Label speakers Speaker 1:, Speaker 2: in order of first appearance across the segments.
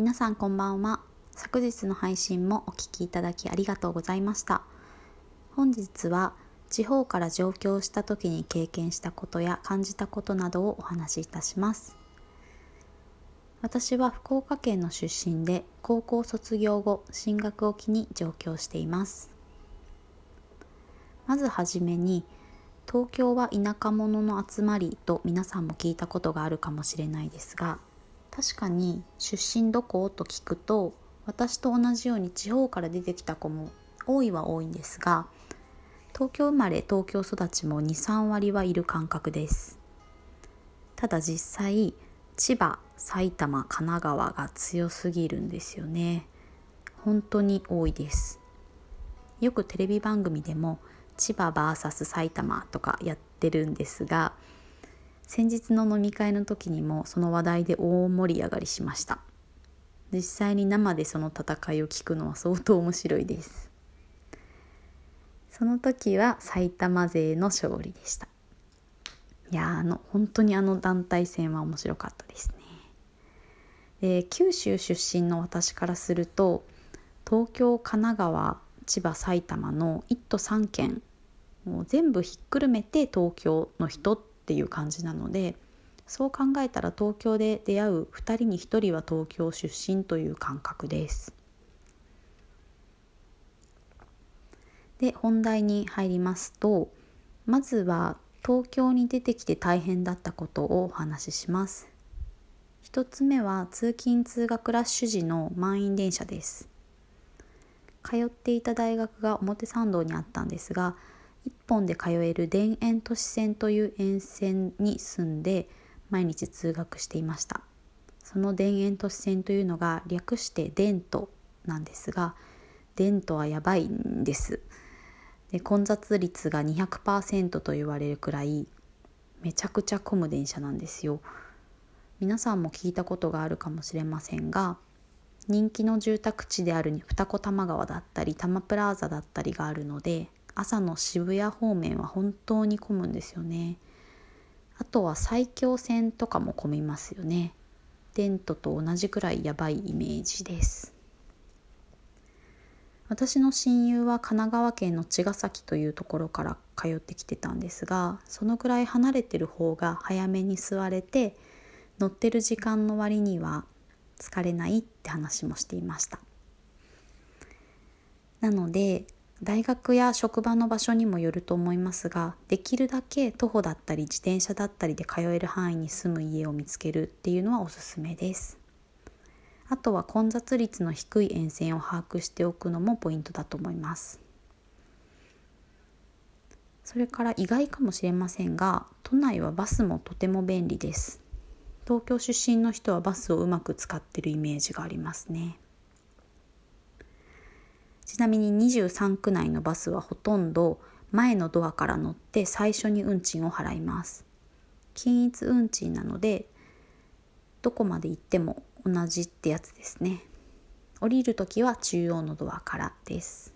Speaker 1: 皆さんこんばんは。昨日の配信もお聞きいただきありがとうございました。本日は地方から上京した時に経験したことや感じたことなどをお話しいたします。私は福岡県の出身で高校卒業後進学を機に上京しています。まずはじめに東京は田舎者の集まりと皆さんも聞いたことがあるかもしれないですが確かに出身どこ？と聞くと私と同じように地方から出てきた子も多いは多いんですが東京生まれ東京育ちも23割はいる感覚です。ただ実際千葉埼玉神奈川が強すぎるんですよね。本当に多いです。よくテレビ番組でも千葉 VS 埼玉とかやってるんですが先日の飲み会の時にもその話題で大盛り上がりしました。実際に生でその戦いを聞くのは相当面白いです。その時は埼玉勢の勝利でした。いやあの本当にあの団体戦は面白かったですね。で九州出身の私からすると東京神奈川千葉埼玉の1都3県もう全部ひっくるめて東京の人っていう感じなのでそう考えたら東京で出会う2人に1人は東京出身という感覚です。で本題に入りますとまずは東京に出てきて大変だったことをお話しします。1つ目は通勤通学ラッシュ時の満員電車です。通っていた大学が表参道にあったんですが1本で通える田園都市線という沿線に住んで毎日通学していました。その田園都市線というのが略してデントなんですがデントはやばいんです。で混雑率が200%と言われるくらいめちゃくちゃ混む電車なんですよ。皆さんも聞いたことがあるかもしれませんが人気の住宅地である二子玉川だったり多摩プラザだったりがあるので朝の渋谷方面は本当に混むんですよね。あとは埼京線とかも混みますよね。テントと同じくらいやばいイメージです。私の親友は神奈川県の茅ヶ崎というところから通ってきてたんですがそのくらい離れてる方が早めに座れて乗ってる時間の割には疲れないって話もしていました。なので大学や職場の場所にもよると思いますができるだけ徒歩だったり自転車だったりで通える範囲に住む家を見つけるっていうのはおすすめです。あとは混雑率の低い沿線を把握しておくのもポイントだと思います。それから意外かもしれませんが都内はバスもとても便利です。東京出身の人はバスをうまく使ってるイメージがありますね。ちなみに23区内のバスはほとんど前のドアから乗って最初に運賃を払います。均一運賃なのでどこまで行っても同じってやつですね。降りる時は中央のドアからです。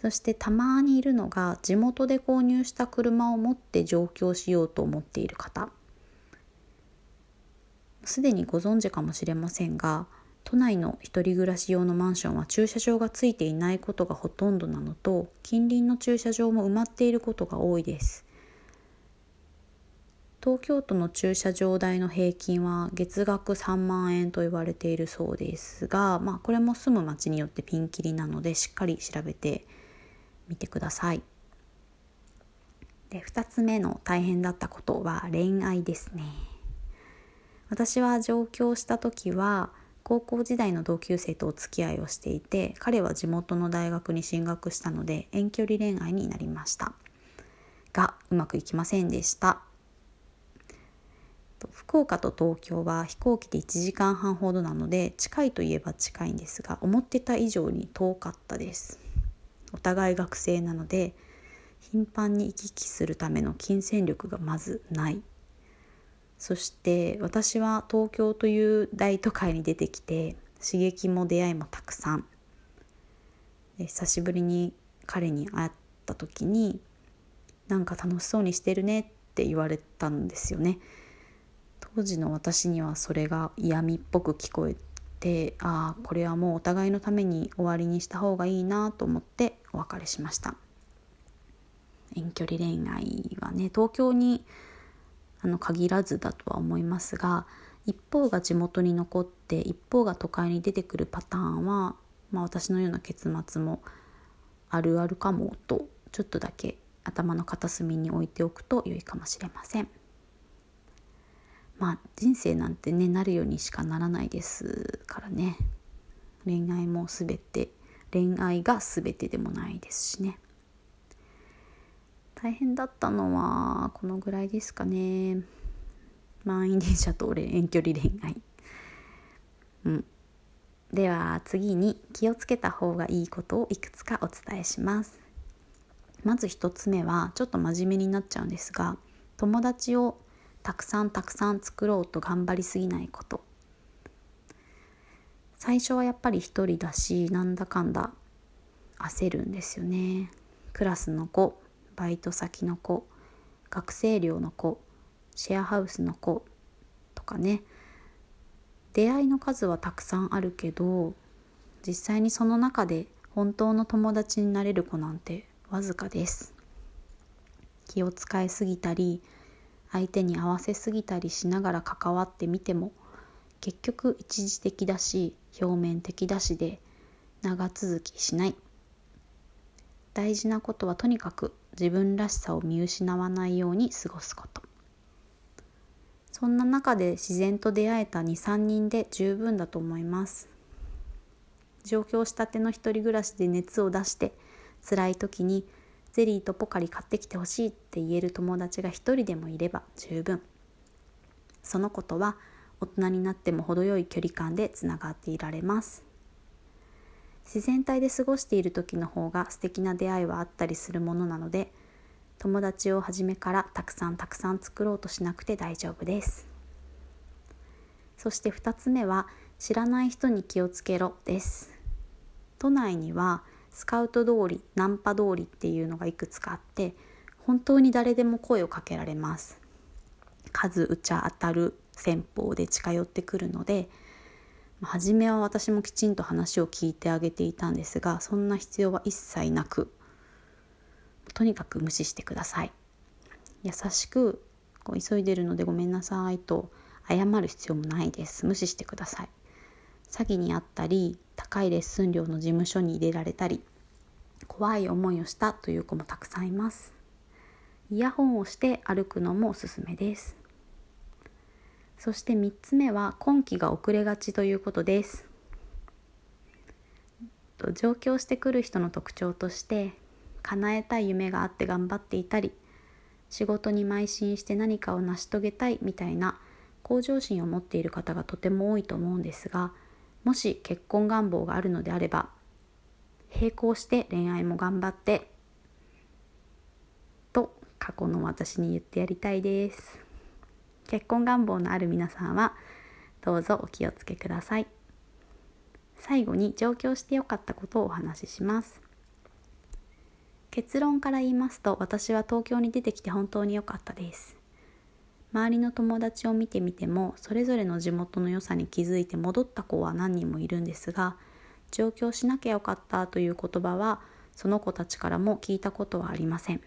Speaker 1: そしてたまにいるのが地元で購入した車を持って上京しようと思っている方。すでにご存知かもしれませんが都内の一人暮らし用のマンションは駐車場がついていないことがほとんどなのと近隣の駐車場も埋まっていることが多いです東京都の駐車場代の平均は月額3万円と言われているそうですが、まあ、これも住む町によってピンキリなのでしっかり調べてみてください。で2つ目の大変だったことは恋愛ですね。私は上京した時は高校時代の同級生とお付き合いをしていて彼は地元の大学に進学したので遠距離恋愛になりました。がうまくいきませんでした。福岡と東京は飛行機で1時間半ほどなので近いといえば近いんですが思ってた以上に遠かったです。お互い学生なので頻繁に行き来するための金銭力がまずない。そして私は東京という大都会に出てきて刺激も出会いもたくさん。久しぶりに彼に会った時になんか楽しそうにしてるねって言われたんですよね。当時の私にはそれが嫌味っぽく聞こえでああこれはもうお互いのために終わりにした方がいいなと思ってお別れしました。遠距離恋愛はね東京にあの限らずだとは思いますが一方が地元に残って一方が都会に出てくるパターンは、まあ、私のような結末もあるあるかもとちょっとだけ頭の片隅に置いておくと良いかもしれません。まあ人生なんてねなるようにしかならないですからね恋愛も全て恋愛が全てでもないですしね大変だったのはこのぐらいですかね。満員電車と俺遠距離恋愛。うん。では次に気をつけた方がいいことをいくつかお伝えします。まず1つ目はちょっと真面目になっちゃうんですが友達をたくさんたくさん作ろうと頑張りすぎないこと。最初はやっぱり一人だしなんだかんだ焦るんですよね。クラスの子。バイト先の子学生寮の子シェアハウスの子とかね。出会いの数はたくさんあるけど実際にその中で本当の友達になれる子なんてわずかです。気を使いすぎたり相手に合わせすぎたりしながら関わってみても結局一時的だし表面的だしで長続きしない。大事なことはとにかく自分らしさを見失わないように過ごすこと。そんな中で自然と出会えた23人で十分だと思います。上京したての一人暮らしで熱を出して辛い時にゼリーとポカリ買ってきてほしいって言える友達が一人でもいれば十分。そのことは大人になっても程よい距離感でつながっていられます。自然体で過ごしている時の方が素敵な出会いはあったりするものなので友達を初めからたくさんたくさん作ろうとしなくて大丈夫です。そして2つ目は知らない人に気をつけろです。都内にはスカウト通りナンパ通りっていうのがいくつかあって本当に誰でも声をかけられます。数打ち当たる戦法で近寄ってくるので初めは私もきちんと話を聞いてあげていたんですがそんな必要は一切なくとにかく無視してください。優しくこう急いでるのでごめんなさいと謝る必要もないです。無視してください。詐欺にあったり高いレッスン料の事務所に入れられたり怖い思いをしたという子もたくさんいます。イヤホンをして歩くのもおすすめです。そして3つ目は今期が遅れがちということです。上京してくる人の特徴として叶えたい夢があって頑張っていたり仕事に邁進して何かを成し遂げたいみたいな向上心を持っている方がとても多いと思うんですがもし結婚願望があるのであれば並行して恋愛も頑張ってと過去の私に言ってやりたいです。結婚願望のある皆さんはどうぞお気をつけください。最後に上京してよかったことをお話しします。結論から言いますと私は東京に出てきて本当に良かったです。周りの友達を見てみてもそれぞれの地元の良さに気づいて戻った子は何人もいるんですが上京しなきゃよかったという言葉はその子たちからも聞いたことはありません。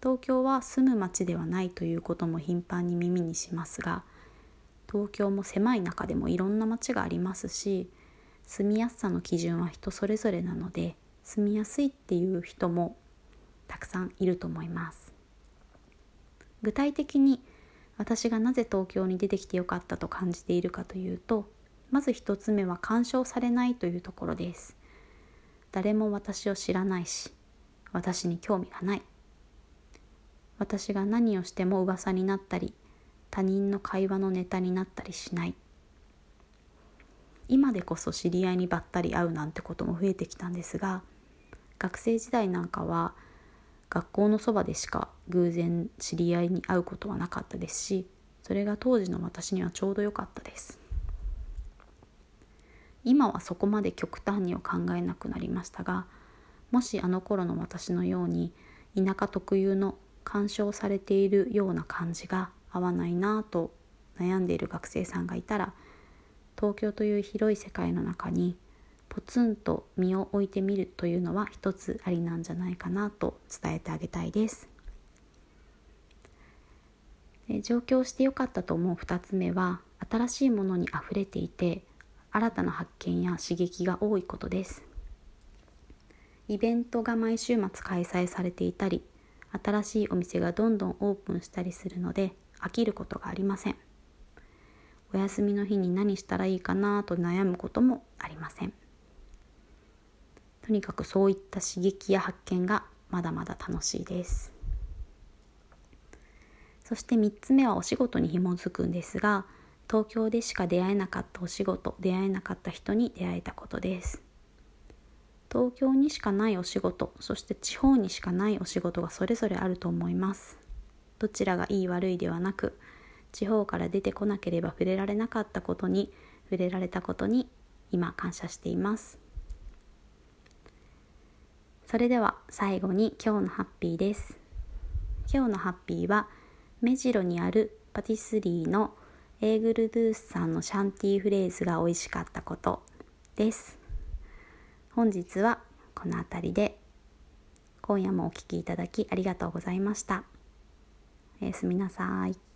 Speaker 1: 東京は住む町ではないということも頻繁に耳にしますが東京も狭い中でもいろんな町がありますし住みやすさの基準は人それぞれなので住みやすいっていう人もたくさんいると思います。具体的に私がなぜ東京に出てきてよかったと感じているかというとまず一つ目は干渉されないというところです。誰も私を知らないし私に興味がない。私が何をしても噂になったり他人の会話のネタになったりしない。今でこそ知り合いにばったり会うなんてことも増えてきたんですが学生時代なんかは学校のそばでしか偶然知り合いに会うことはなかったですしそれが当時の私にはちょうど良かったです。今はそこまで極端には考えなくなりましたがもしあの頃の私のように田舎特有の干渉されているような感じが合わないなぁと悩んでいる学生さんがいたら東京という広い世界の中にポツンと身を置いてみるというのは一つありなんじゃないかなと伝えてあげたいです。上京してよかったと思う2つ目は新しいものにあふれていて新たな発見や刺激が多いことですイベントが毎週末開催されていたり新しいお店がどんどんオープンしたりするので飽きることがありません。お休みの日に何したらいいかなと悩むこともありません。とにかくそういった刺激や発見がまだまだ楽しいです。そして3つ目はお仕事に紐づくんですが東京でしか出会えなかったお仕事出会えなかった人に出会えたことです。東京にしかないお仕事そして地方にしかないお仕事がそれぞれあると思います。どちらがいい悪いではなく地方から出てこなければ触れられなかったことに触れられたことに今感謝しています。それでは最後に今日のハッピーです。今日のハッピーは目白にあるパティスリーのエーグルドゥースさんのシャンティーフレーズが美味しかったことです。本日はこの辺りで。今夜もお聴きいただきありがとうございました。おやすみなさい。